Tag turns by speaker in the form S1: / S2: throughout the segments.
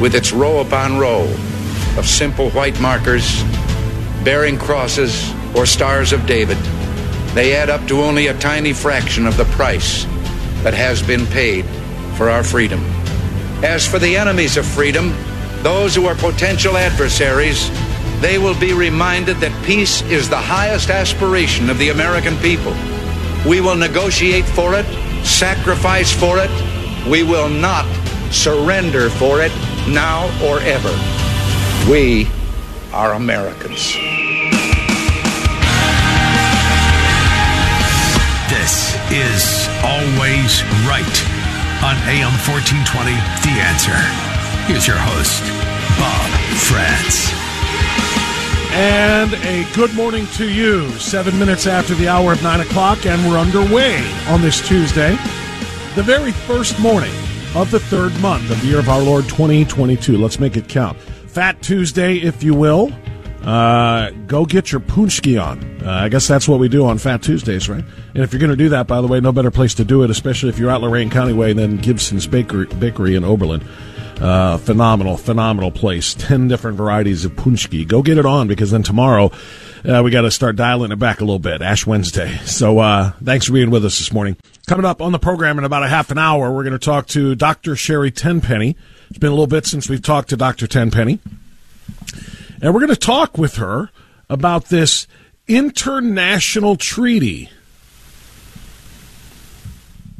S1: with its row upon row of simple white markers bearing crosses or stars of David, they add up to only a tiny fraction of the price that has been paid for our freedom. As for the enemies of freedom, those who are potential adversaries, they will be reminded that peace is the highest aspiration of the American people. We will negotiate for it, sacrifice for it. We will not surrender for it now or ever. We are Americans.
S2: This is Always Right on AM 1420, The Answer. Here's your host, Bob Frantz.
S3: And a good morning to you. Seven minutes after the hour of nine o'clock, and we're underway on this Tuesday, the very first morning of the third month of the year of our Lord 2022. Let's make it count. Fat Tuesday, if you will. Uh, go get your punchki on. Uh, I guess that's what we do on Fat Tuesdays, right? And if you're going to do that, by the way, no better place to do it, especially if you're out Lorain County Way than Gibson's Bakery, Bakery in Oberlin. Uh, phenomenal, phenomenal place. Ten different varieties of punchki. Go get it on because then tomorrow uh, we got to start dialing it back a little bit. Ash Wednesday. So uh, thanks for being with us this morning. Coming up on the program in about a half an hour, we're going to talk to Dr. Sherri Tenpenny. It's been a little bit since we've talked to Dr. Tenpenny. And we're going to talk with her about this international treaty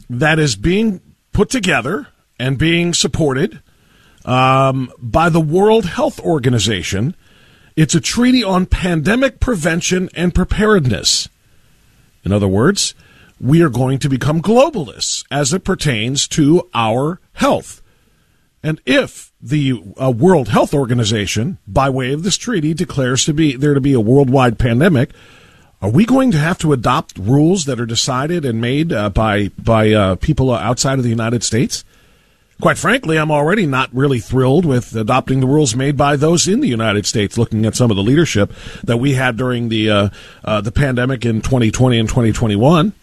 S3: that is being put together and being supported um, by the World Health Organization. It's a treaty on pandemic prevention and preparedness. In other words, we are going to become globalists as it pertains to our health. And if the uh, World Health Organization, by way of this treaty, declares to be there to be a worldwide pandemic, are we going to have to adopt rules that are decided and made uh, by by uh, people outside of the United States? Quite frankly, I'm already not really thrilled with adopting the rules made by those in the United States. Looking at some of the leadership that we had during the uh, uh, the pandemic in 2020 and 2021.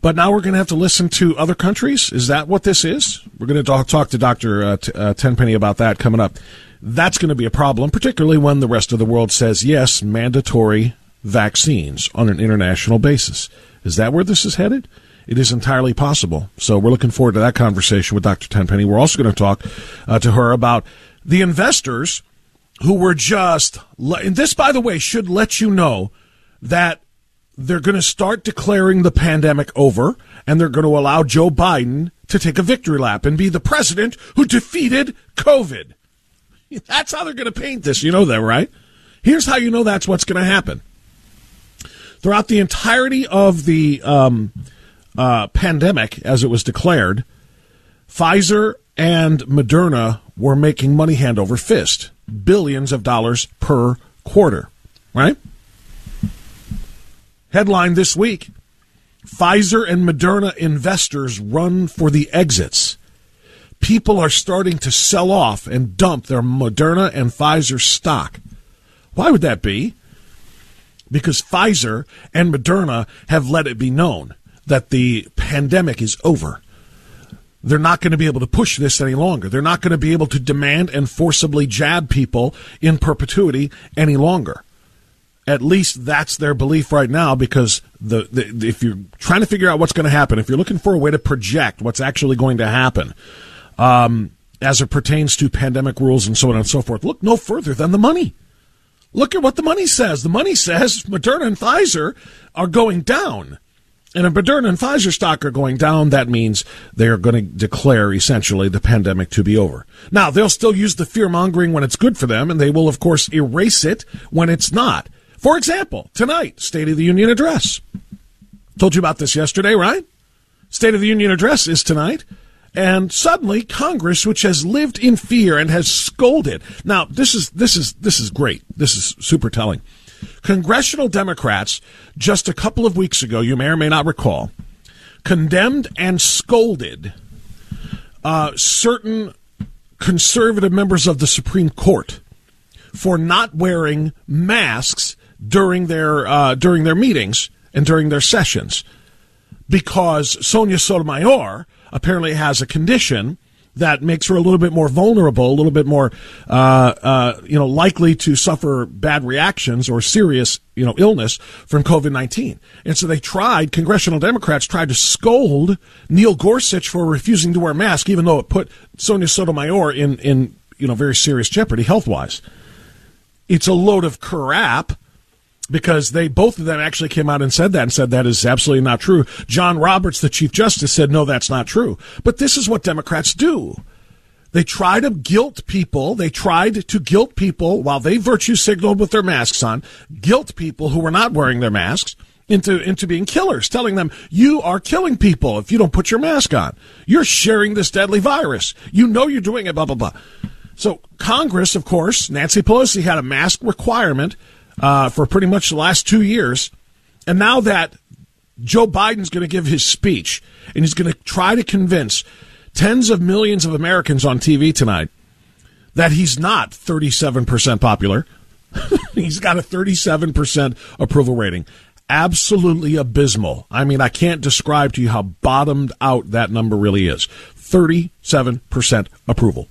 S3: But now we're going to have to listen to other countries. Is that what this is? We're going to talk, to Dr. Uh, T- uh, Tenpenny about that coming up. That's going to be a problem, particularly when the rest of the world says yes, mandatory vaccines on an international basis. Is that where this is headed? It is entirely possible. So we're looking forward to that conversation with Dr. Tenpenny. We're also going to talk uh, to her about the investors who were just, and this, by the way, should let you know that they're going to start declaring the pandemic over and they're going to allow Joe Biden to take a victory lap and be the president who defeated COVID. That's how they're going to paint this. You know that, right? Here's how you know that's what's going to happen. Throughout the entirety of the um, uh, pandemic, as it was declared, Pfizer and Moderna were making money hand over fist, billions of dollars per quarter, right? Headline this week Pfizer and Moderna investors run for the exits. People are starting to sell off and dump their Moderna and Pfizer stock. Why would that be? Because Pfizer and Moderna have let it be known that the pandemic is over. They're not going to be able to push this any longer. They're not going to be able to demand and forcibly jab people in perpetuity any longer. At least that's their belief right now because the, the if you're trying to figure out what's going to happen, if you're looking for a way to project what's actually going to happen, um, as it pertains to pandemic rules and so on and so forth. Look no further than the money. Look at what the money says. The money says Moderna and Pfizer are going down. And if Moderna and Pfizer stock are going down, that means they are going to declare essentially the pandemic to be over. Now, they'll still use the fear mongering when it's good for them, and they will, of course, erase it when it's not. For example, tonight, State of the Union address. Told you about this yesterday, right? State of the Union address is tonight. And suddenly Congress, which has lived in fear and has scolded. Now, this is, this is, this is great. This is super telling. Congressional Democrats, just a couple of weeks ago, you may or may not recall, condemned and scolded uh, certain conservative members of the Supreme Court for not wearing masks during their uh, during their meetings and during their sessions. Because Sonia Sotomayor apparently has a condition that makes her a little bit more vulnerable, a little bit more, uh, uh, you know, likely to suffer bad reactions or serious, you know, illness from COVID nineteen. And so they tried. Congressional Democrats tried to scold Neil Gorsuch for refusing to wear a mask, even though it put Sonia Sotomayor in in you know very serious jeopardy health wise. It's a load of crap because they both of them actually came out and said that and said that is absolutely not true. John Roberts, the Chief Justice, said no, that's not true. But this is what Democrats do. They try to guilt people. They tried to guilt people while they virtue signaled with their masks on, guilt people who were not wearing their masks into into being killers, telling them you are killing people if you don't put your mask on. You're sharing this deadly virus. You know you're doing it. Blah blah blah. So Congress, of course, Nancy Pelosi had a mask requirement uh, for pretty much the last two years. And now that Joe Biden's going to give his speech and he's going to try to convince tens of millions of Americans on TV tonight that he's not 37% popular. he's got a 37% approval rating. Absolutely abysmal. I mean, I can't describe to you how bottomed out that number really is. 37% approval.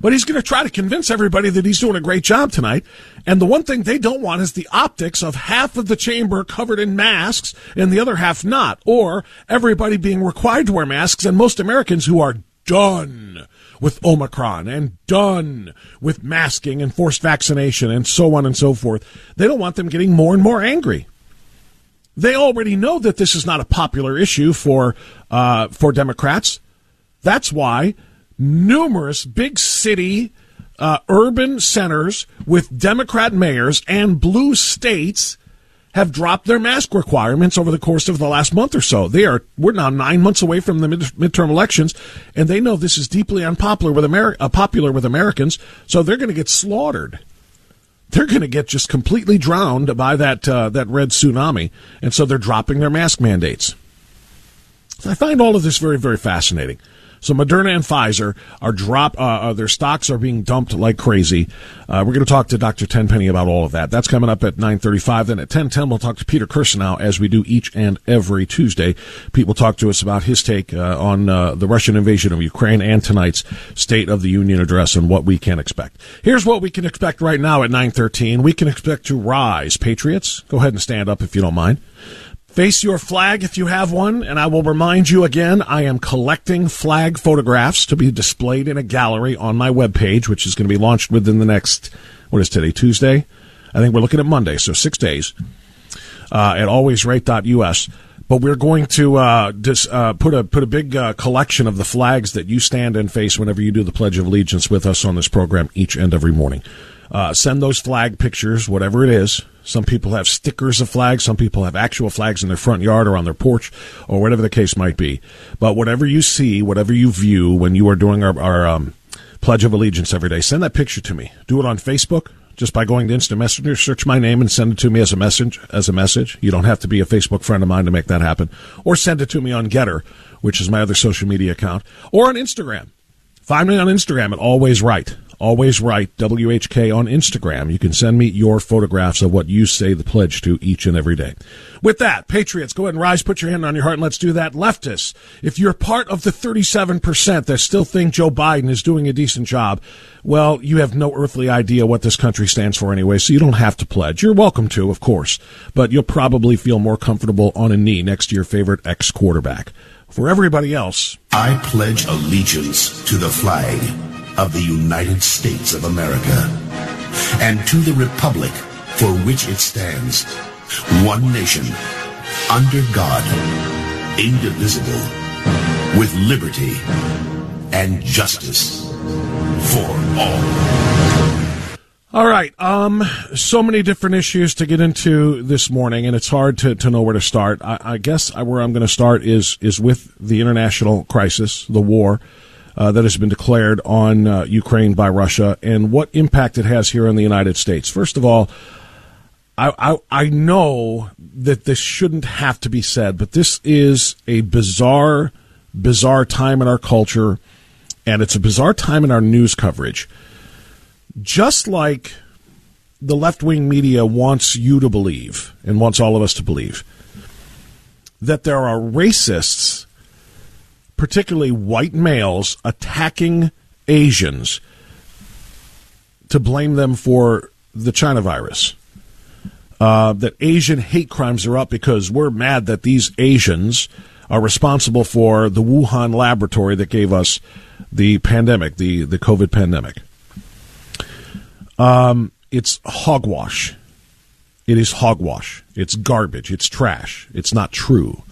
S3: But he's going to try to convince everybody that he's doing a great job tonight. And the one thing they don't want is the optics of half of the chamber covered in masks and the other half not, or everybody being required to wear masks and most Americans who are done with Omicron and done with masking and forced vaccination and so on and so forth. They don't want them getting more and more angry. They already know that this is not a popular issue for uh, for Democrats. That's why numerous big city uh, urban centers with Democrat mayors and blue states have dropped their mask requirements over the course of the last month or so. They are we're now nine months away from the mid- midterm elections, and they know this is deeply unpopular with Ameri- uh, popular with Americans. So they're going to get slaughtered. They're going to get just completely drowned by that uh, that red tsunami, and so they're dropping their mask mandates. I find all of this very very fascinating. So Moderna and Pfizer are drop. Uh, uh, their stocks are being dumped like crazy. Uh, we're going to talk to Dr. Tenpenny about all of that. That's coming up at 9:35. Then at 10:10 we'll talk to Peter Kirsanow as we do each and every Tuesday. Pete will talk to us about his take uh, on uh, the Russian invasion of Ukraine and tonight's State of the Union address and what we can expect. Here's what we can expect right now at 9:13. We can expect to rise. Patriots, go ahead and stand up if you don't mind. Face your flag if you have one, and I will remind you again, I am collecting flag photographs to be displayed in a gallery on my webpage, which is going to be launched within the next, what is today, Tuesday? I think we're looking at Monday, so six days, uh, at alwaysright.us. But we're going to uh, dis, uh, put a put a big uh, collection of the flags that you stand and face whenever you do the Pledge of Allegiance with us on this program each and every morning. Uh, send those flag pictures, whatever it is, some people have stickers of flags. Some people have actual flags in their front yard or on their porch or whatever the case might be. But whatever you see, whatever you view when you are doing our, our um, Pledge of Allegiance every day, send that picture to me. Do it on Facebook just by going to Instant Messenger, search my name and send it to me as a message. As a message, you don't have to be a Facebook friend of mine to make that happen, or send it to me on Gettr, which is my other social media account, or on Instagram. Find me on Instagram at Always Right. Always Right, WHK on Instagram. You can send me your photographs of what you say the pledge to each and every day. With that, Patriots, go ahead and rise, put your hand on your heart, and let's do that. Leftists, if you're part of the 37% that still think Joe Biden is doing a decent job, well, you have no earthly idea what this country stands for anyway, so you don't have to pledge. You're welcome to, of course, but you'll probably feel more comfortable on a knee next to your favorite ex quarterback for everybody else.
S4: I pledge allegiance to the flag of the United States of America and to the republic for which it stands, one nation, under God, indivisible, with liberty and justice for all.
S3: All right. Um, so many different issues to get into this morning, and it's hard to, to know where to start. I, I guess where I'm going to start is is with the international crisis, the war uh, that has been declared on uh, Ukraine by Russia, and what impact it has here in the United States. First of all, I, I, I know that this shouldn't have to be said, but this is a bizarre, bizarre time in our culture, and it's a bizarre time in our news coverage. Just like the left wing media wants you to believe, and wants all of us to believe, that there are racists, particularly white males, attacking Asians to blame them for the China virus uh, that Asian hate crimes are up because we're mad that these Asians are responsible for the Wuhan laboratory that gave us the pandemic, the, the COVID pandemic. Um, it's hogwash. It is hogwash. It's garbage. It's trash. It's not true.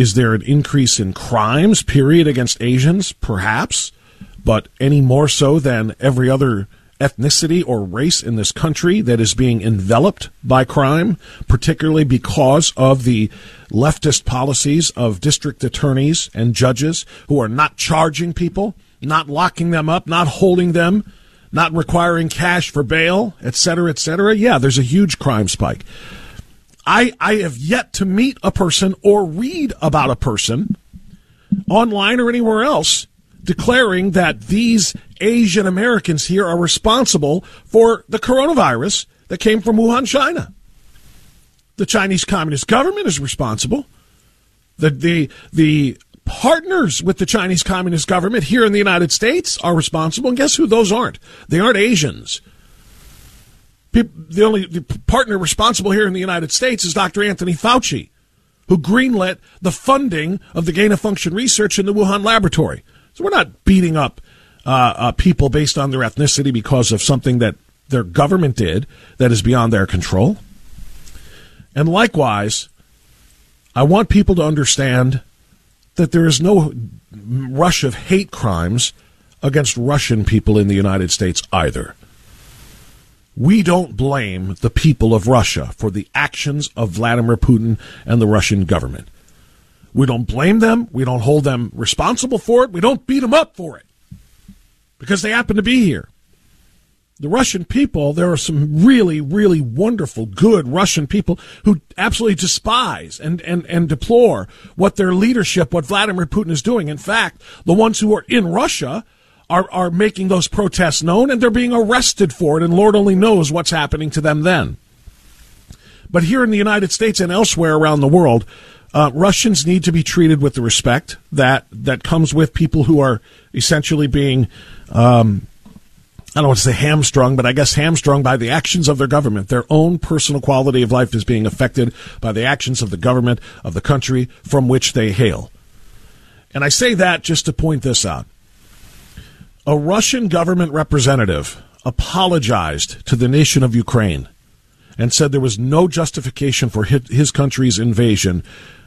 S3: Is there an increase in crimes, period, against Asians? Perhaps, but any more so than every other ethnicity or race in this country that is being enveloped by crime, particularly because of the leftist policies of district attorneys and judges who are not charging people, not locking them up, not holding them, not requiring cash for bail, et cetera, et cetera. Yeah, there's a huge crime spike. I, I have yet to meet a person or read about a person online or anywhere else declaring that these Asian Americans here are responsible for the coronavirus that came from Wuhan, China. The Chinese Communist government is responsible. The, the, the partners with the Chinese Communist government here in the United States are responsible. And guess who those aren't? They aren't Asians. The only the partner responsible here in the United States is Dr. Anthony Fauci, who greenlit the funding of the gain of function research in the Wuhan laboratory. So we're not beating up uh, uh, people based on their ethnicity because of something that their government did that is beyond their control. And likewise, I want people to understand that there is no rush of hate crimes against Russian people in the United States either. We don't blame the people of Russia for the actions of Vladimir Putin and the Russian government. We don't blame them. We don't hold them responsible for it. We don't beat them up for it because they happen to be here. The Russian people, there are some really, really wonderful, good Russian people who absolutely despise and, and, and deplore what their leadership, what Vladimir Putin is doing. In fact, the ones who are in Russia are, are making those protests known and they're being arrested for it, and Lord only knows what's happening to them then. But here in the United States and elsewhere around the world, uh, Russians need to be treated with the respect that that comes with people who are essentially being, um, I don't want to say hamstrung, but I guess hamstrung by the actions of their government. Their own personal quality of life is being affected by the actions of the government of the country from which they hail. And I say that just to point this out. A Russian government representative apologized to the nation of Ukraine and said there was no justification for his country's invasion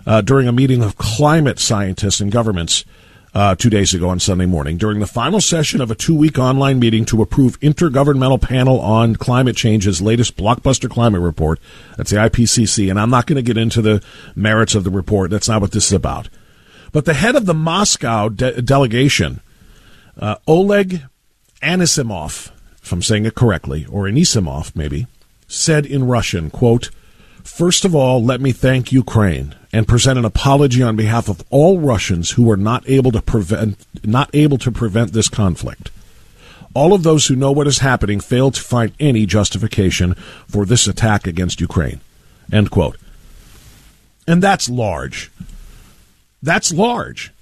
S3: uh, during a meeting of climate scientists and governments uh, two days ago on Sunday morning. During the final session of a two week online meeting to approve Intergovernmental Panel on Climate Change's latest blockbuster climate report, that's the IPCC, and I'm not going to get into the merits of the report. That's not what this is about. But the head of the Moscow de- delegation, uh, Oleg Anisimov, if I'm saying it correctly, or Anisimov maybe, said in Russian, quote, First of all, let me thank Ukraine and present an apology on behalf of all Russians who were not able to prevent not able to prevent this conflict. All of those who know what is happening fail to find any justification for this attack against Ukraine. End quote. And that's large. That's large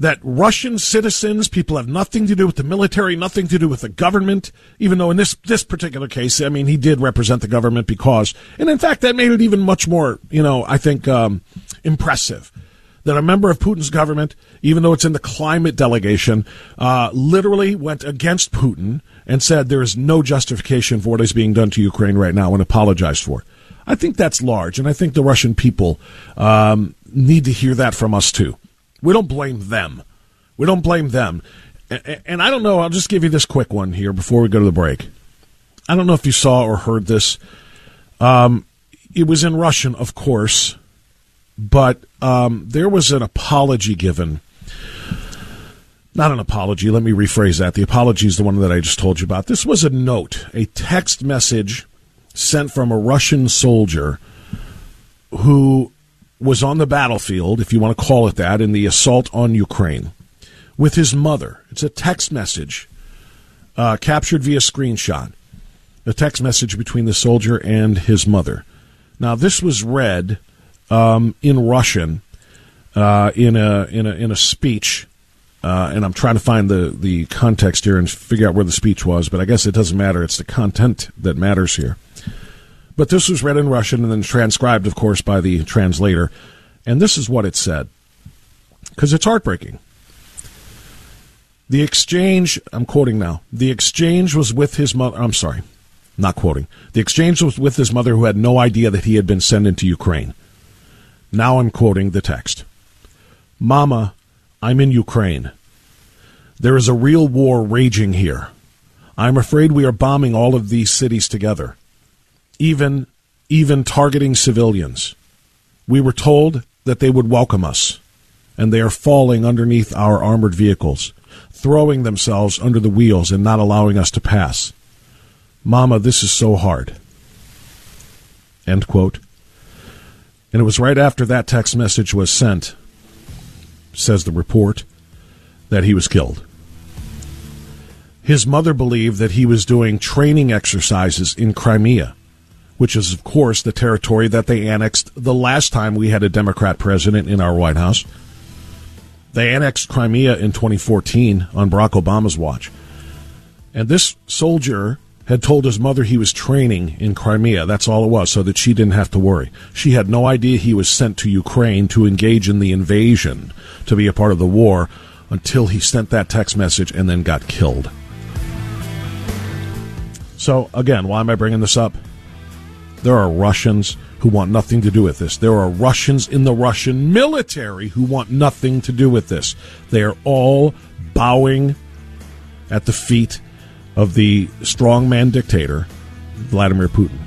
S3: that Russian citizens, people have nothing to do with the military, nothing to do with the government, even though in this, this particular case, I mean, he did represent the government because, and in fact, that made it even much more, you know, I think, um, impressive that a member of Putin's government, even though it's in the climate delegation, uh, literally went against Putin and said there is no justification for what is being done to Ukraine right now and apologized for it. I think that's large, and I think the Russian people um, need to hear that from us too. We don't blame them. We don't blame them. And I don't know, I'll just give you this quick one here before we go to the break. I don't know if you saw or heard this. Um, it was in Russian, of course, but um, there was an apology given. Not an apology, let me rephrase that. The apology is the one that I just told you about. This was a note, a text message sent from a Russian soldier who was on the battlefield, if you want to call it that, in the assault on Ukraine with his mother. It's a text message uh, captured via screenshot. A text message between the soldier and his mother. Now, this was read um, in Russian uh, in a in a in a speech, uh, and I'm trying to find the the context here and figure out where the speech was. But I guess it doesn't matter. It's the content that matters here. But this was read in Russian and then transcribed, of course, by the translator. And this is what it said, because it's heartbreaking. The exchange, I'm quoting now, the exchange was with his mother. I'm sorry, not quoting. The exchange was with his mother who had no idea that he had been sent into Ukraine. Now I'm quoting the text Mama, I'm in Ukraine. There is a real war raging here. I'm afraid we are bombing all of these cities together, even, even targeting civilians. We were told that they would welcome us, and they are falling underneath our armored vehicles, throwing themselves under the wheels and not allowing us to pass. Mama, this is so hard. End quote. And it was right after that text message was sent, says the report, that he was killed. His mother believed that he was doing training exercises in Crimea, which is, of course, the territory that they annexed the last time we had a Democrat president in our White House. They annexed Crimea in 2014 on Barack Obama's watch. And this soldier had told his mother he was training in Crimea. That's all it was, so that she didn't have to worry. She had no idea he was sent to Ukraine to engage in the invasion, to be a part of the war, until he sent that text message and then got killed. So, again, why am I bringing this up? There are Russians who want nothing to do with this. There are Russians in the Russian military who want nothing to do with this. They are all bowing at the feet of the strongman dictator, Vladimir Putin.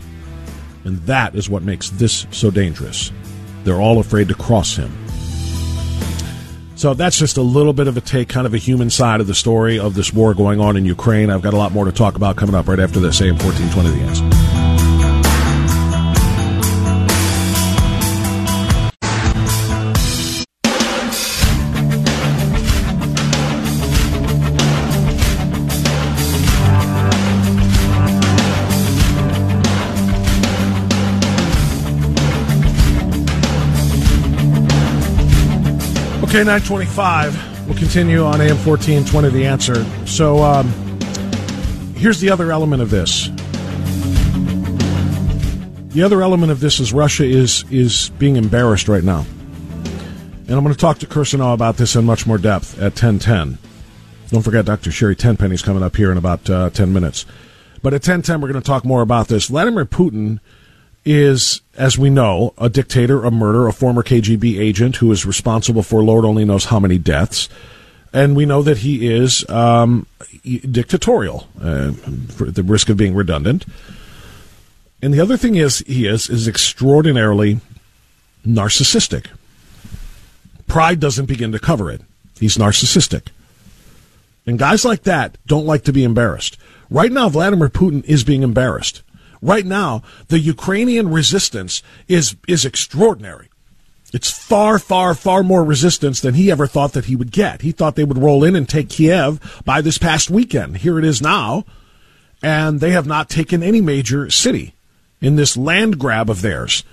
S3: And that is what makes this so dangerous. They're all afraid to cross him. So that's just a little bit of a take, kind of a human side of the story of this war going on in Ukraine. I've got a lot more to talk about coming up right after this. AM 1420 The Answer. Okay, 925. We'll continue on AM 1420, The Answer. So um, here's the other element of this. The other element of this is Russia is, is being embarrassed right now. And I'm going to talk to Kirsanow about this in much more depth at 1010. Don't forget, Dr. Sherri Tenpenny's coming up here in about uh, 10 minutes. But at 1010, we're going to talk more about this. Vladimir Putin is, as we know, a dictator, a murderer, a former KGB agent who is responsible for Lord only knows how many deaths. And we know that he is um, dictatorial, uh, for the risk of being redundant. And the other thing is, he is is extraordinarily narcissistic. Pride doesn't begin to cover it. He's narcissistic. And guys like that don't like to be embarrassed. Right now, Vladimir Putin is being embarrassed right now, the Ukrainian resistance is, is extraordinary. It's far, far, far more resistance than he ever thought that he would get. He thought they would roll in and take Kiev by this past weekend. Here it is now. And they have not taken any major city in this land grab of theirs.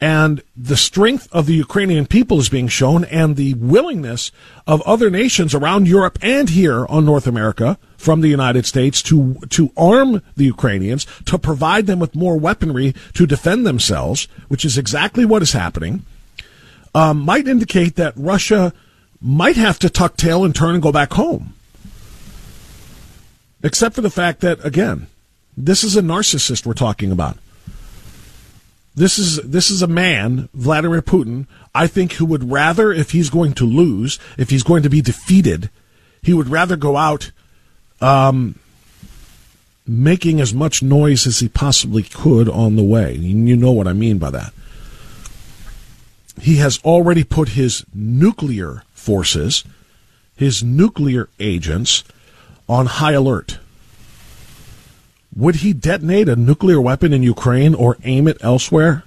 S3: And the strength of the Ukrainian people is being shown, and the willingness of other nations around Europe and here on North America from the United States to to arm the Ukrainians, to provide them with more weaponry to defend themselves, which is exactly what is happening. um, might indicate that Russia might have to tuck tail and turn and go back home. Except for the fact that, again, this is a narcissist we're talking about. This is this is a man, Vladimir Putin, I think who would rather if he's going to lose, if he's going to be defeated, he would rather go out um, making as much noise as he possibly could on the way. You know what I mean by that. He has already put his nuclear forces, his nuclear agents, on high alert. Would he detonate a nuclear weapon in Ukraine or aim it elsewhere?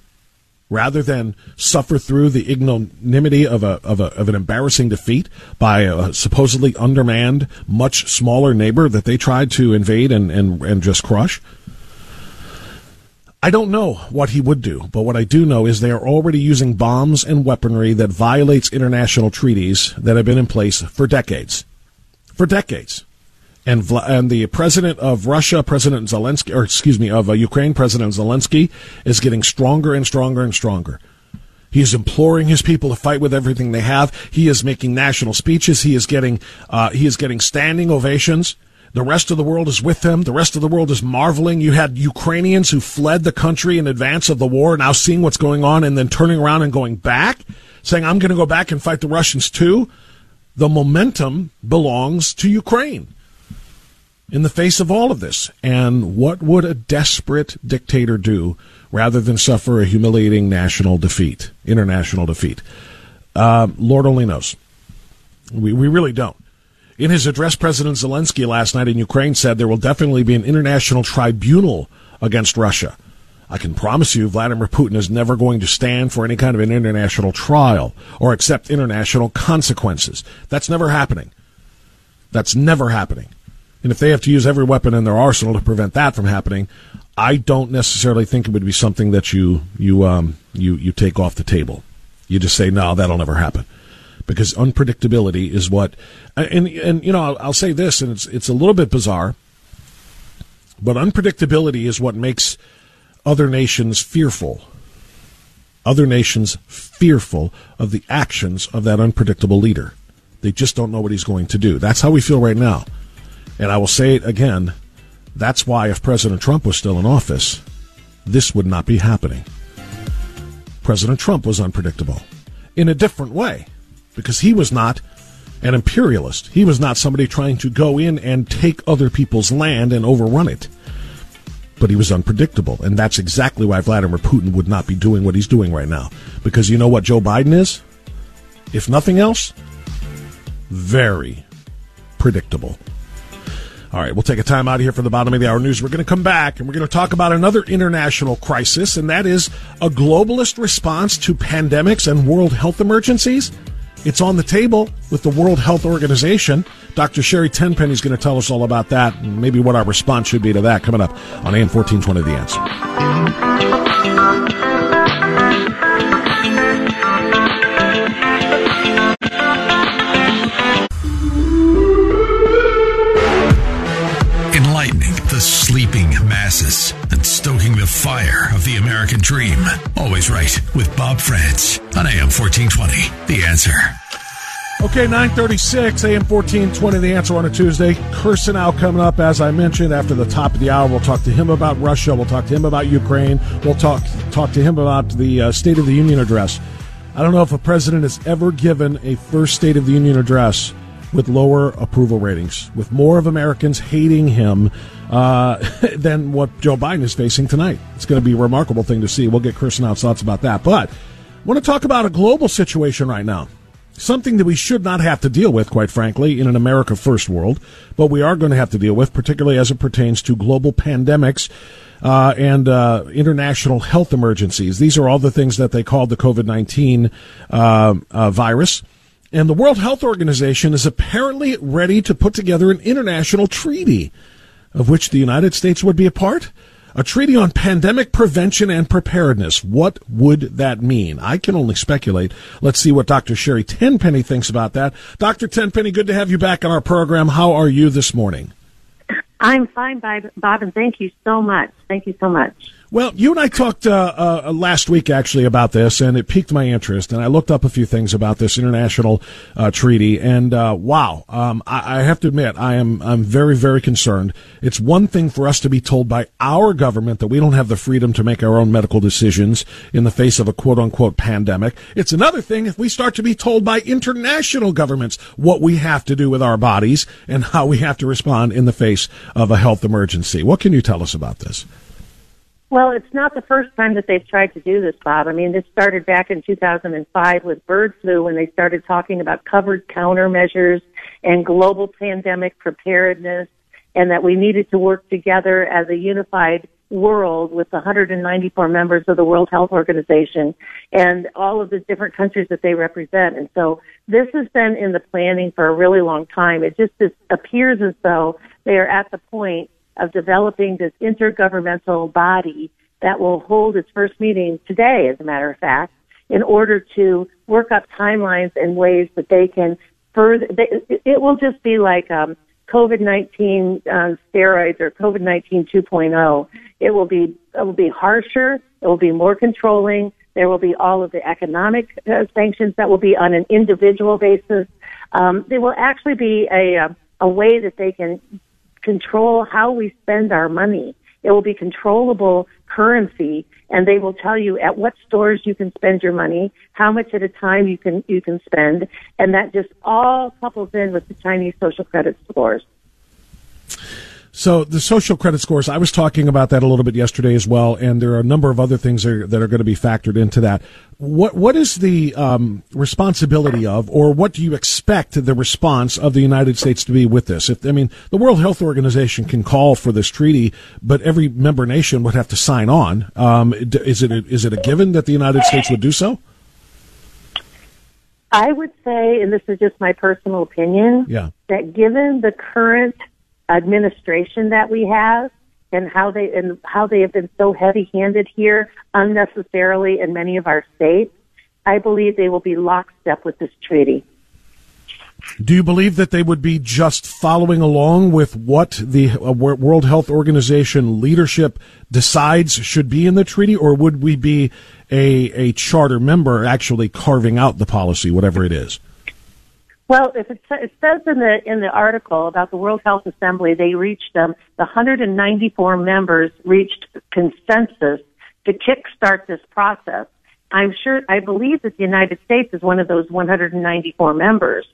S3: rather than suffer through the ignominy of a, of a of an embarrassing defeat by a supposedly undermanned, much smaller neighbor that they tried to invade and, and, and just crush? I don't know what he would do, but what I do know is they are already using bombs and weaponry that violates international treaties that have been in place for decades. For decades and and the president of Russia, President Zelensky, or excuse me, of uh, Ukraine, President Zelensky, is getting stronger and stronger and stronger. He is imploring his people to fight with everything they have. He is making national speeches. He is getting uh, he is getting standing ovations. The rest of the world is with him. The rest of the world is marveling. You had Ukrainians who fled the country in advance of the war, now seeing what's going on and then turning around and going back, saying, I'm going to go back and fight the Russians too. The momentum belongs to Ukraine in the face of all of this. And what would a desperate dictator do rather than suffer a humiliating national defeat, international defeat? Uh, Lord only knows. We, we really don't. In his address, President Zelensky last night in Ukraine said there will definitely be an international tribunal against Russia. I can promise you Vladimir Putin is never going to stand for any kind of an international trial or accept international consequences. That's never happening. That's never happening. And if they have to use every weapon in their arsenal to prevent that from happening, I don't necessarily think it would be something that you you um, you you take off the table. You just say no, that'll never happen, because unpredictability is what. And and you know I'll, I'll say this, and it's it's a little bit bizarre, but unpredictability is what makes other nations fearful. Other nations fearful of the actions of that unpredictable leader. They just don't know what he's going to do. That's how we feel right now. And I will say it again that's why, if President Trump was still in office, this would not be happening. President Trump was unpredictable in a different way because he was not an imperialist. He was not somebody trying to go in and take other people's land and overrun it. But he was unpredictable. And that's exactly why Vladimir Putin would not be doing what he's doing right now. Because you know what Joe Biden is? If nothing else, very predictable. All right, we'll take a time out here for the bottom of the hour news. We're going to come back and we're going to talk about another international crisis, and that is a globalist response to pandemics and world health emergencies. It's on the table with the World Health Organization. Dr. Sherri Tenpenny is going to tell us all about that and maybe what our response should be to that coming up on AM 1420 The Answer.
S2: American dream. Always right with Bob Frantz on AM 1420. The answer.
S3: Okay, 936, AM 1420, the answer on a Tuesday. Kirsanow coming up, as I mentioned, after the top of the hour. We'll talk to him about Russia. We'll talk to him about Ukraine. We'll talk, talk to him about the uh, State of the Union address. I don't know if a president has ever given a first State of the Union address with lower approval ratings, with more of Americans hating him uh, than what Joe Biden is facing tonight. It's going to be a remarkable thing to see. We'll get Chris Kirsten's thoughts about that. But I want to talk about a global situation right now. Something that we should not have to deal with, quite frankly, in an America first world, but we are going to have to deal with, particularly as it pertains to global pandemics uh, and uh, international health emergencies. These are all the things that they called the COVID 19 uh, uh, virus. And the World Health Organization is apparently ready to put together an international treaty of which the United States would be a part. A treaty on pandemic prevention and preparedness. What would that mean? I can only speculate. Let's see what Dr. Sherri Tenpenny thinks about that. Dr. Tenpenny, good to have you back on our program. How are you this morning?
S5: I'm fine, Bob, and thank you so much. Thank you so much.
S3: Well, you and I talked uh, uh, last week actually about this, and it piqued my interest. And I looked up a few things about this international uh, treaty, and uh, wow, um, I, I, have to admit, I am I'm very very concerned. It's one thing for us to be told by our government that we don't have the freedom to make our own medical decisions in the face of a quote unquote pandemic. It's another thing if we start to be told by international governments what we have to do with our bodies and how we have to respond in the face of a health emergency. What can you tell us about this?
S5: Well, it's not the first time that they've tried to do this, Bob. I mean, this started back in 2005 with bird flu when they started talking about covered countermeasures and global pandemic preparedness and that we needed to work together as a unified world with 194 members of the World Health Organization and all of the different countries that they represent. And so this has been in the planning for a really long time. It just appears as though they are at the point of developing this intergovernmental body that will hold its first meeting today, as a matter of fact, in order to work up timelines and ways that they can further. They, it will just be like um, COVID nineteen uh, steroids or COVID nineteen 2.0. It will be it will be harsher. It will be more controlling. There will be all of the economic uh, sanctions that will be on an individual basis. Um, there will actually be a uh, a way that they can control how we spend our money. It will be controllable currency and they will tell you at what stores you can spend your money, how much at a time you can, you can spend. And that just all couples in with the Chinese social credit scores.
S3: So the social credit scores, I was talking about that a little bit yesterday as well, and there are a number of other things that are, that are going to be factored into that. What what is the um, responsibility of, or what do you expect the response of the United States to be with this? If I mean, the World Health Organization can call for this treaty, but every member nation would have to sign on. Um, is it a, is it a given that the United States would do so?
S5: I would say, and this is just my personal opinion,
S3: yeah.
S5: that given the current administration that we have and how they and how they have been so heavy-handed here unnecessarily in many of our states, I believe they will be lockstep with this treaty.
S3: Do you believe that they would be just following along with what the uh, World Health Organization leadership decides should be in the treaty, or would we be a, a charter member actually carving out the policy, whatever it is?
S5: Well, if it, it says in the in the article about the World Health Assembly, they reached um, the 194 members reached consensus to kickstart this process. I'm sure, I believe that the United States is one of those 194 members,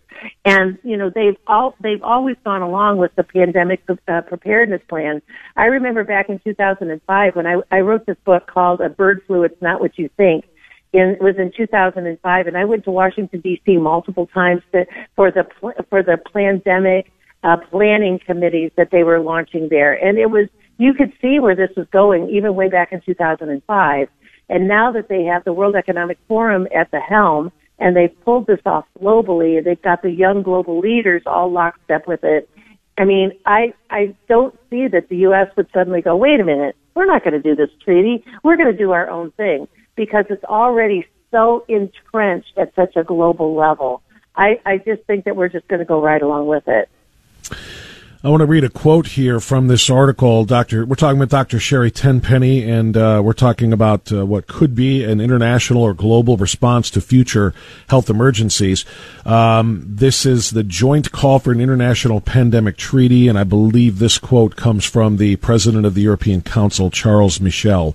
S5: and you know they've all they've always gone along with the pandemic uh, preparedness plan. I remember back in 2005 when I, I wrote this book called "A Bird Flu: It's Not What You Think." In it was in 2005, and I went to Washington D.C. multiple times to, for the for the pandemic uh, planning committees that they were launching there, and it was you could see where this was going even way back in 2005. And now that they have the World Economic Forum at the helm, and they've pulled this off globally, they've got the young global leaders all lockstep with it. I mean, I I don't see that the U.S. would suddenly go, wait a minute, we're not going to do this treaty. We're going to do our own thing because it's already so entrenched at such a global level. I, I just think that we're just going to go right along with it.
S3: I want to read a quote here from this article. Doctor, we're talking with Dr. Sherri Tenpenny, and uh, we're talking about uh, what could be an international or global response to future health emergencies. Um, this is the joint call for an international pandemic treaty, and I believe this quote comes from the president of the European Council, Charles Michel.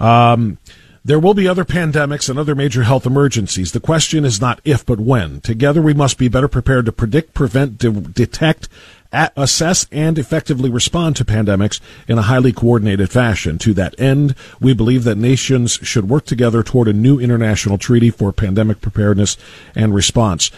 S3: Um, there will be other pandemics and other major health emergencies. The question is not if, but when. Together, we must be better prepared to predict, prevent, de- detect, assess, and effectively respond to pandemics in a highly coordinated fashion. To that end, we believe that nations should work together toward a new international treaty for pandemic preparedness and response.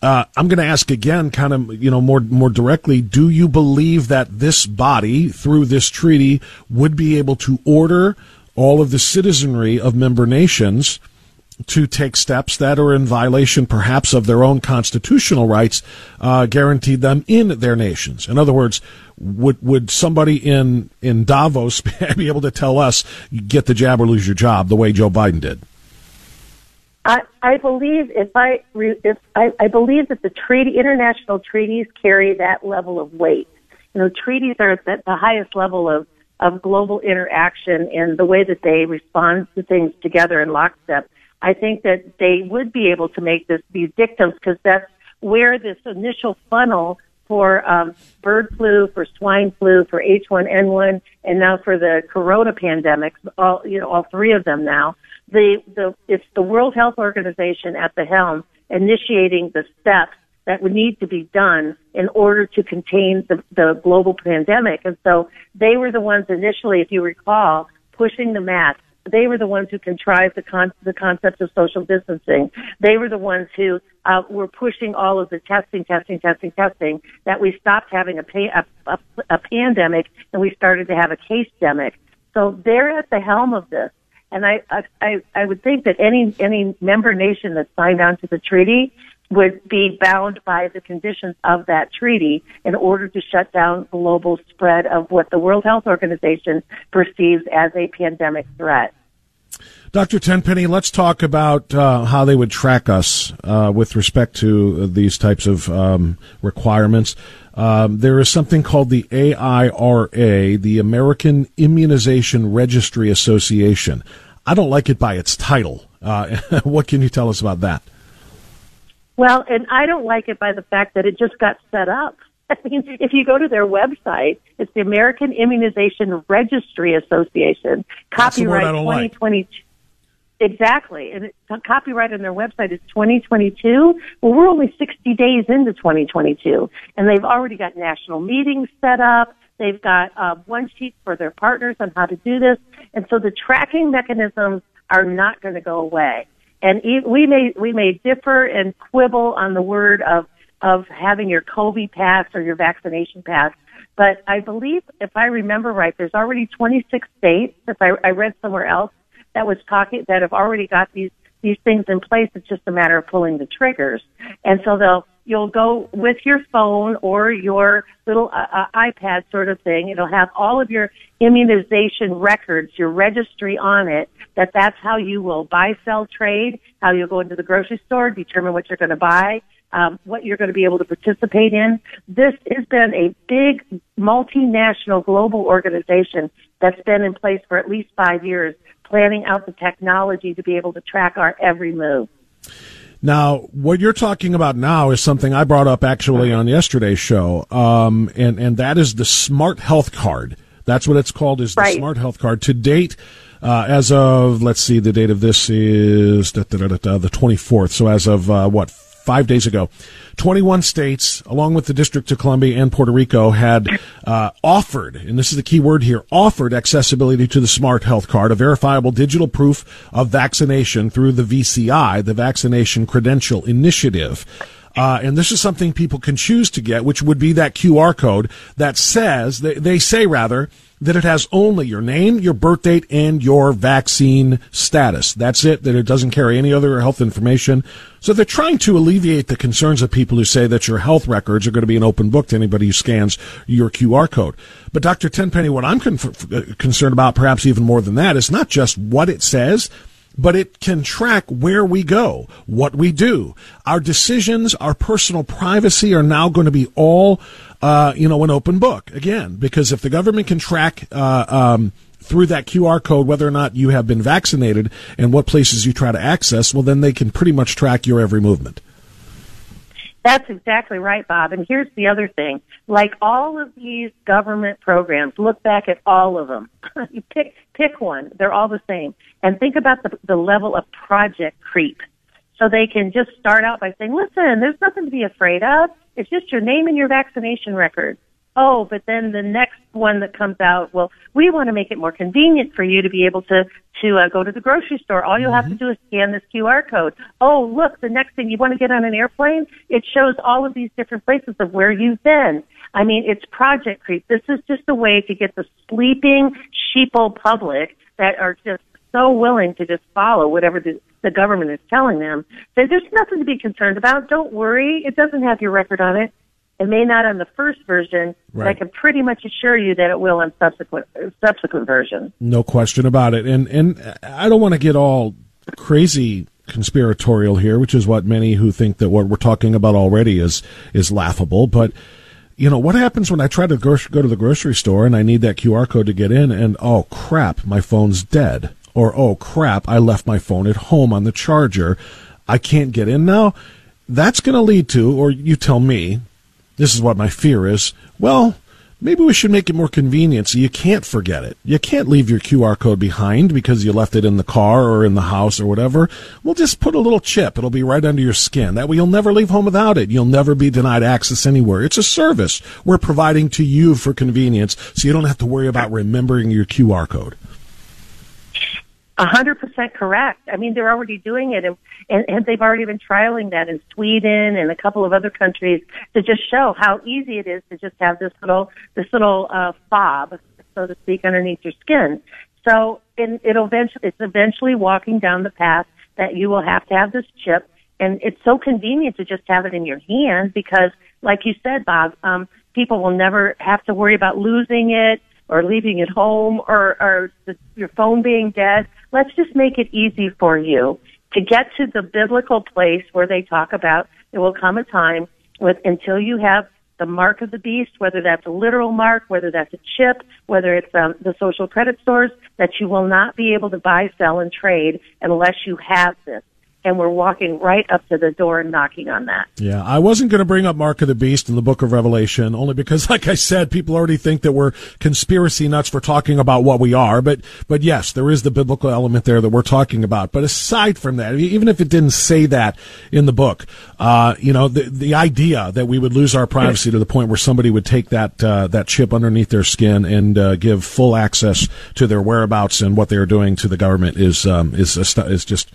S3: Uh, I'm going to ask again, kind of, you know, more more directly. Do you believe that this body, through this treaty, would be able to order all of the citizenry of member nations to take steps that are in violation perhaps of their own constitutional rights uh, guaranteed them in their nations. In other words, would would somebody in in Davos be able to tell us get the jab or lose your job the way Joe Biden did?
S5: I, I believe if I if I, I believe that the treaty international treaties carry that level of weight. You know, treaties are at the highest level of of global interaction and the way that they respond to things together in lockstep, I think that they would be able to make this these dictums because that's where this initial funnel for um, bird flu, for swine flu, for H1N1, and now for the corona pandemics, all you know, all three of them now. The the it's the World Health Organization at the helm initiating the steps that would need to be done in order to contain the, the global pandemic. And so they were the ones initially, if you recall, pushing the masks. They were the ones who contrived the, con- the concept of social distancing. They were the ones who uh, were pushing all of the testing, testing, testing, testing. That we stopped having a, pay- a, a, a pandemic and we started to have a case demic. So they're at the helm of this. And I, I, I would think that any, any member nation that signed on to the treaty would be bound by the conditions of that treaty in order to shut down global spread of what the World Health Organization perceives as a pandemic threat.
S3: Dr. Tenpenny, let's talk about uh, how they would track us uh, with respect to these types of um, requirements. Um, there is something called the AIRA, the American Immunization Registry Association. I don't like it by its title. Uh, what can you tell us about that?
S5: Well, and I don't like it by the fact that it just got set up. I mean, if you go to their website, it's the American Immunization Registry Association, copyright 2022. Like. Exactly. And it, copyright on their website is 2022. Well, we're only 60 days into 2022 and they've already got national meetings set up. They've got uh, one sheet for their partners on how to do this. And so the tracking mechanisms are not going to go away. And we may we may differ and quibble on the word of of having your COVID pass or your vaccination pass, but I believe, if I remember right, there's already 26 states. If I, I read somewhere else that was talking that have already got these these things in place. It's just a matter of pulling the triggers, and so they'll you'll go with your phone or your little uh, uh, iPad sort of thing. It'll have all of your immunization records, your registry on it, that that's how you will buy, sell, trade, how you'll go into the grocery store, determine what you're going to buy, um, what you're going to be able to participate in. This has been a big multinational global organization that's been in place for at least five years, planning out the technology to be able to track our every move.
S3: Now, what you're talking about now is something I brought up actually on yesterday's show, um, and and that is the Smart Health Card. That's what it's called. Is the right. Smart Health Card to date? Uh, as of let's see, the date of this is da, da, da, the 24th. So as of uh, what five days ago. 21 states, along with the District of Columbia and Puerto Rico, had uh, offered, and this is the key word here, offered accessibility to the Smart Health Card, a verifiable digital proof of vaccination through the VCI, the Vaccination Credential Initiative. Uh, and this is something people can choose to get, which would be that QR code that says, they, they say rather, that it has only your name, your birth date, and your vaccine status. That's it, that it doesn't carry any other health information. So they're trying to alleviate the concerns of people who say that your health records are going to be an open book to anybody who scans your QR code. But Dr. Tenpenny, what I'm con- uh, concerned about, perhaps even more than that, is not just what it says, but it can track where we go, what we do. Our decisions, our personal privacy are now going to be all, uh, you know, an open book again, because if the government can track, uh, um, through that QR code whether or not you have been vaccinated and what places you try to access, well, then they can pretty much track your every movement.
S5: That's exactly right, Bob. And here's the other thing. Like all of these government programs, look back at all of them. you pick, pick one. They're all the same. And think about the, the level of project creep. So they can just start out by saying, listen, there's nothing to be afraid of. It's just your name and your vaccination record oh, but then the next one that comes out, well, we want to make it more convenient for you to be able to to uh, go to the grocery store. All you'll mm-hmm. have to do is scan this QR code. Oh, look, the next thing you want to get on an airplane, it shows all of these different places of where you've been. I mean, it's project creep. This is just a way to get the sleeping sheeple public that are just so willing to just follow whatever the, the government is telling them. That there's nothing to be concerned about. Don't worry. It doesn't have your record on it. It may not on the first version, right. but I can pretty much assure you that it will on subsequent subsequent versions.
S3: No question about it. And and I don't want to get all crazy conspiratorial here, which is what many who think that what we're talking about already is is laughable, but you know, what happens when I try to go, go to the grocery store and I need that QR code to get in and, oh crap, my phone's dead. Or, oh crap, I left my phone at home on the charger. I can't get in now. That's going to lead to, or you tell me, this is what my fear is. Well, maybe we should make it more convenient so you can't forget it. You can't leave your QR code behind because you left it in the car or in the house or whatever. We'll just put a little chip. It'll be right under your skin. That way you'll never leave home without it. You'll never be denied access anywhere. It's a service we're providing to you for convenience so you don't have to worry about remembering your QR code.
S5: A hundred percent correct. I mean, they're already doing it, and, and, and they've already been trialing that in Sweden and a couple of other countries to just show how easy it is to just have this little this little uh, fob, so to speak, underneath your skin. So it, it'll eventually it's eventually walking down the path that you will have to have this chip, and it's so convenient to just have it in your hand because, like you said, Bob, um, people will never have to worry about losing it or leaving it home or, or the, your phone being dead. Let's just make it easy for you to get to the biblical place where they talk about there will come a time with until you have the mark of the beast, whether that's a literal mark, whether that's a chip, whether it's um, the social credit stores, that you will not be able to buy, sell, and trade unless you have this and we're walking right up to the door and knocking on that.
S3: Yeah, I wasn't going to bring up Mark of the Beast in the book of Revelation, only because, like I said, people already think that we're conspiracy nuts for talking about what we are. But, but yes, there is the biblical element there that we're talking about. But aside from that, even if it didn't say that in the book, uh, you know, the, the idea that we would lose our privacy to the point where somebody would take that, uh, that chip underneath their skin and, uh, give full access to their whereabouts and what they are doing to the government is, um, is, is just,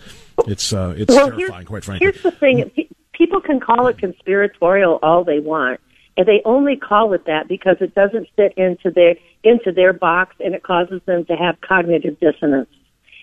S3: it's uh, it's well, terrifying, quite frankly.
S5: Here's the thing: people can call it conspiratorial all they want, and they only call it that because it doesn't fit into their into their box, and it causes them to have cognitive dissonance.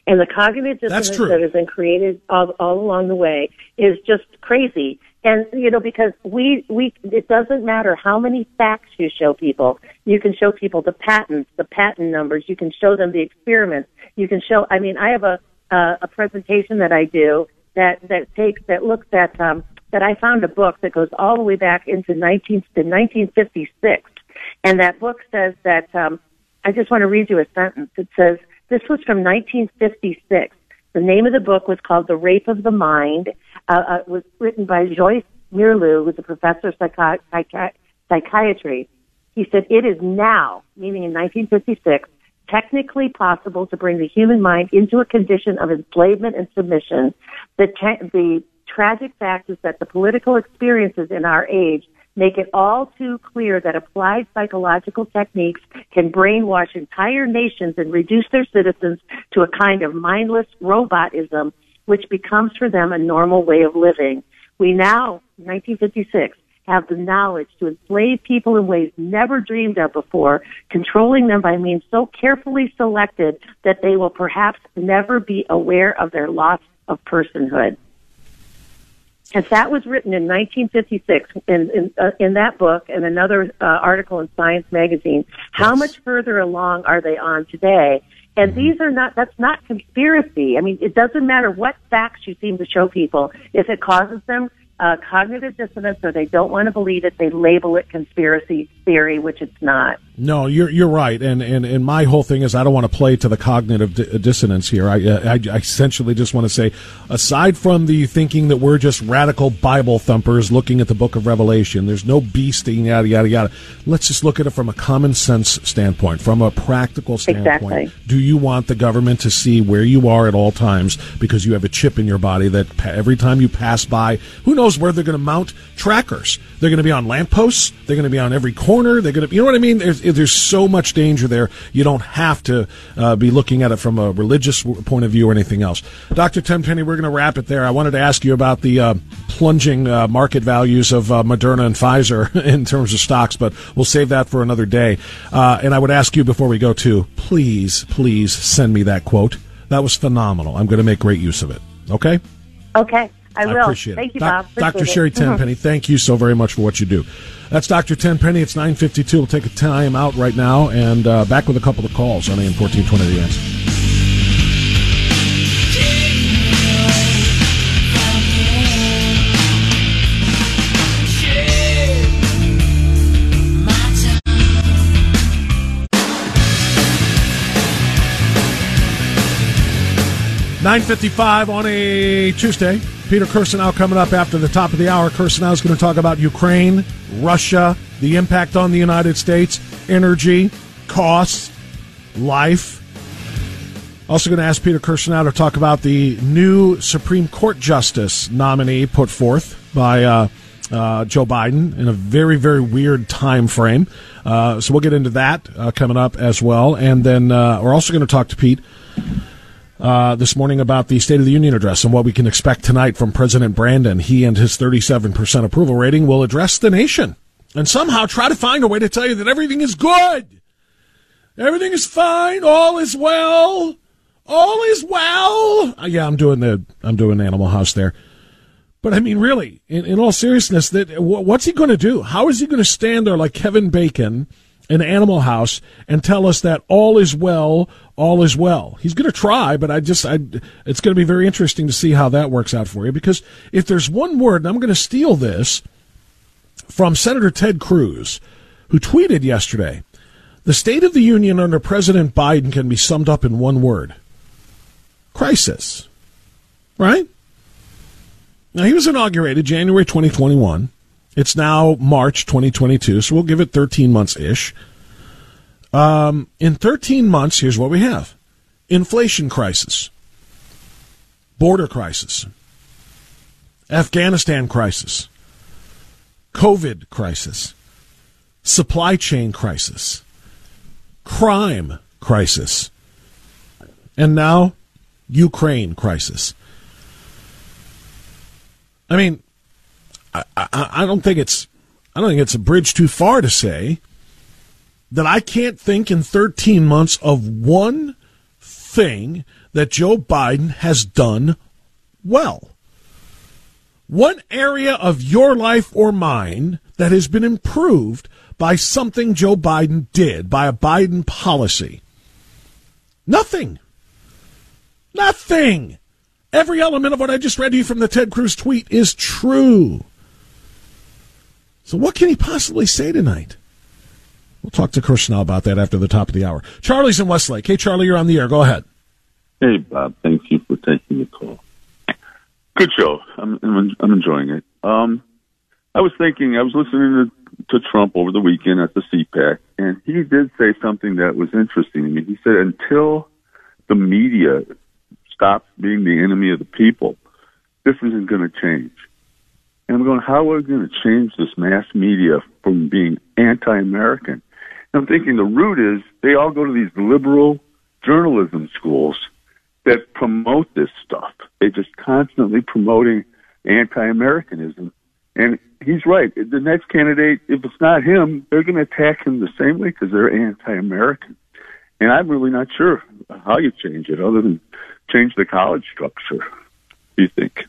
S5: And the cognitive dissonance that has been created all, all along the way is just crazy. And you know, because we we it doesn't matter how many facts you show people. You can show people the patents, the patent numbers. You can show them the experiments. You can show. I mean, I have a uh, a presentation that I do that that takes that looks at um, that I found a book that goes all the way back into 19 to 1956, and that book says that um, I just want to read you a sentence. It says this was from 1956. The name of the book was called The Rape of the Mind. Uh, uh, it was written by Joost Meerloo, who's a professor of psychi- psychi- psychiatry. He said, It is now, meaning in 1956, technically possible to bring the human mind into a condition of enslavement and submission. The, the tragic fact is that the political experiences in our age make it all too clear that applied psychological techniques can brainwash entire nations and reduce their citizens to a kind of mindless robotism, which becomes for them a normal way of living. We now, 1956, have the knowledge to enslave people in ways never dreamed of before, controlling them by means so carefully selected that they will perhaps never be aware of their loss of personhood. And that was written in 1956 in in, uh, in that book and another uh, article in Science magazine. How yes. much further along are they on today? And mm-hmm. these are not, that's not conspiracy. I mean, it doesn't matter what facts you seem to show people. If it causes them uh, cognitive dissonance or they don't want to believe it, they label it conspiracy theory, which it's not.
S3: No, you're you're right, and and and my whole thing is I don't want to play to the cognitive di- dissonance here. I, uh, I, I essentially just want to say, aside from the thinking that we're just radical Bible thumpers looking at the Book of Revelation, there's no beasting yada yada yada. Let's just look at it from a common sense standpoint, from a practical standpoint.
S5: Exactly.
S3: Do you want the government to see where you are at all times because you have a chip in your body that every time you pass by, who knows where they're going to mount trackers? They're going to be on lampposts. They're going to be on every corner. They're going to, you know what I mean? There's there's so much danger there. You don't have to uh, be looking at it from a religious point of view or anything else. Dr. Tenpenny, we're going to wrap it there. I wanted to ask you about the uh, plunging uh, market values of uh, Moderna and Pfizer in terms of stocks, but we'll save that for another day. Uh, and I would ask you before we go to, please, please send me that quote. That was phenomenal. I'm going to make great use of it. Okay?
S5: Okay. I,
S3: I appreciate
S5: Thank
S3: it.
S5: you, Bob.
S3: Do- Dr. It. Sherri Tenpenny, thank you so very much for what you do. That's Dr. Tenpenny. It's 9.52. We'll take a time out right now and uh, back with a couple of calls on AM 1420 The Answer. Nine fifty-five on a Tuesday. Peter Kirsanow coming up after the top of the hour. Kirsanow is going to talk about Ukraine, Russia, the impact on the United States, energy, costs, life. Also going to ask Peter Kirsanow to talk about the new Supreme Court Justice nominee put forth by uh, uh, Joe Biden in a very, very weird time frame. Uh, so we'll get into that uh, coming up as well. And then uh, we're also going to talk to Pete uh, this morning about the State of the Union address and what we can expect tonight from President Brandon. He and his 37% approval rating will address the nation and somehow try to find a way to tell you that everything is good. Everything is fine. All is well. All is well. Uh, yeah, I'm doing the I'm doing Animal House there. But I mean, really, in, in all seriousness, that what's he going to do? How is he going to stand there like Kevin Bacon in Animal House and tell us that all is well, all is well. He's going to try, but I just, I, it's going to be very interesting to see how that works out for you. Because if there's one word, and I'm going to steal this from Senator Ted Cruz, who tweeted yesterday, the State of the Union under President Biden can be summed up in one word crisis. Right? Now, he was inaugurated January 2021. It's now March 2022, so we'll give it 13 months ish. Um, in 13 months, here's what we have. Inflation crisis, border crisis, Afghanistan crisis, COVID crisis, supply chain crisis, crime crisis, and now Ukraine crisis. I mean, I, I, I don't think it's I don't think it's a bridge too far to say that I can't think in 13 months of one thing that Joe Biden has done well. One area of your life or mine that has been improved by something Joe Biden did, by a Biden policy. Nothing. Nothing. Every element of what I just read to you from the Ted Cruz tweet is true. So what can he possibly say tonight? We'll talk to Kirsanow about that after the top of the hour. Charlie's in Westlake. Hey, Charlie, you're on the air. Go ahead.
S6: Hey, Bob. Thank you for taking the call. Good show. I'm I'm enjoying it. Um, I was thinking. I was listening to, to Trump over the weekend at the CPAC, and he did say something that was interesting to me. He said, "Until the media stops being the enemy of the people, this isn't going to change." And I'm going, how are we going to change this mass media from being anti-American? And I'm thinking the root is they all go to these liberal journalism schools that promote this stuff. They're just constantly promoting anti-Americanism. And he's right. The next candidate, if it's not him, they're going to attack him the same way because they're anti-American. And I'm really not sure how you change it other than change the college structure. Do you think?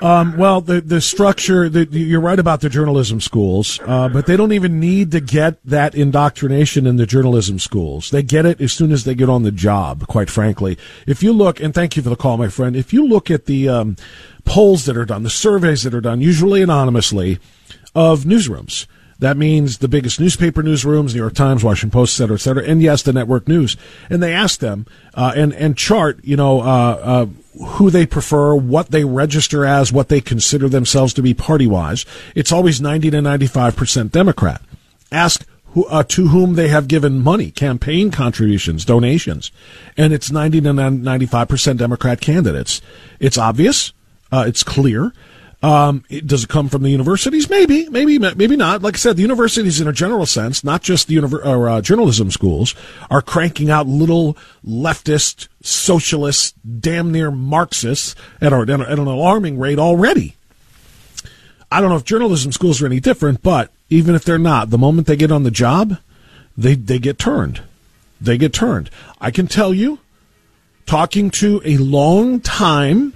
S3: Um, well, the the structure. You're right about the journalism schools, uh, but they don't even need to get that indoctrination in the journalism schools. They get it as soon as they get on the job. Quite frankly, if you look, and thank you for the call, my friend. If you look at the um, polls that are done, the surveys that are done, usually anonymously, of newsrooms. That means the biggest newspaper newsrooms, New York Times, Washington Post, et cetera, et cetera, and yes, the network news. And they ask them uh, and and chart, you know, uh, uh, who they prefer, what they register as, what they consider themselves to be party wise. It's always ninety to ninety five percent Democrat. Ask who, uh, to whom they have given money, campaign contributions, donations, and it's 90 to 95 percent Democrat candidates. It's obvious, uh, it's clear, um, it, does it come from the universities? Maybe, maybe, maybe not. Like I said, the universities, in a general sense, not just the univer- or, uh, journalism schools, are cranking out little leftist, socialist, damn near Marxists at, at, at an alarming rate already. I don't know if journalism schools are any different, but even if they're not, the moment they get on the job, they they get turned. They get turned. I can tell you, talking to a long time,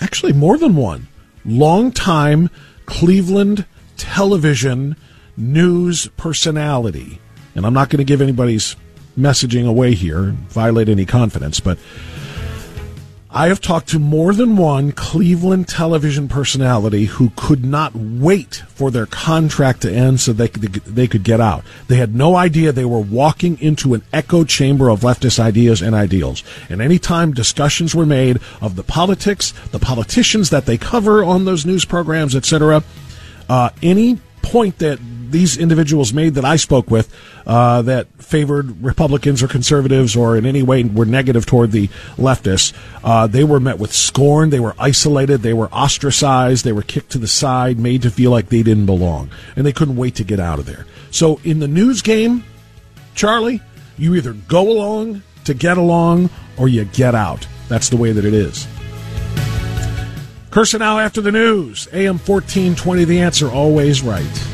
S3: actually more than one longtime Cleveland television news personality. And I'm not going to give anybody's messaging away here, violate any confidence, but I have talked to more than one Cleveland television personality who could not wait for their contract to end so they could they could get out. They had no idea they were walking into an echo chamber of leftist ideas and ideals. And anytime discussions were made of the politics, the politicians that they cover on those news programs, etc., uh, any point that these individuals made that I spoke with uh, that favored Republicans or conservatives or in any way were negative toward the leftists, uh, they were met with scorn. They were isolated. They were ostracized. They were kicked to the side, made to feel like they didn't belong. And they couldn't wait to get out of there. So in the news game, Charlie, you either go along to get along or you get out. That's the way that it is. Kirsanow after the news. AM 1420, the answer always right.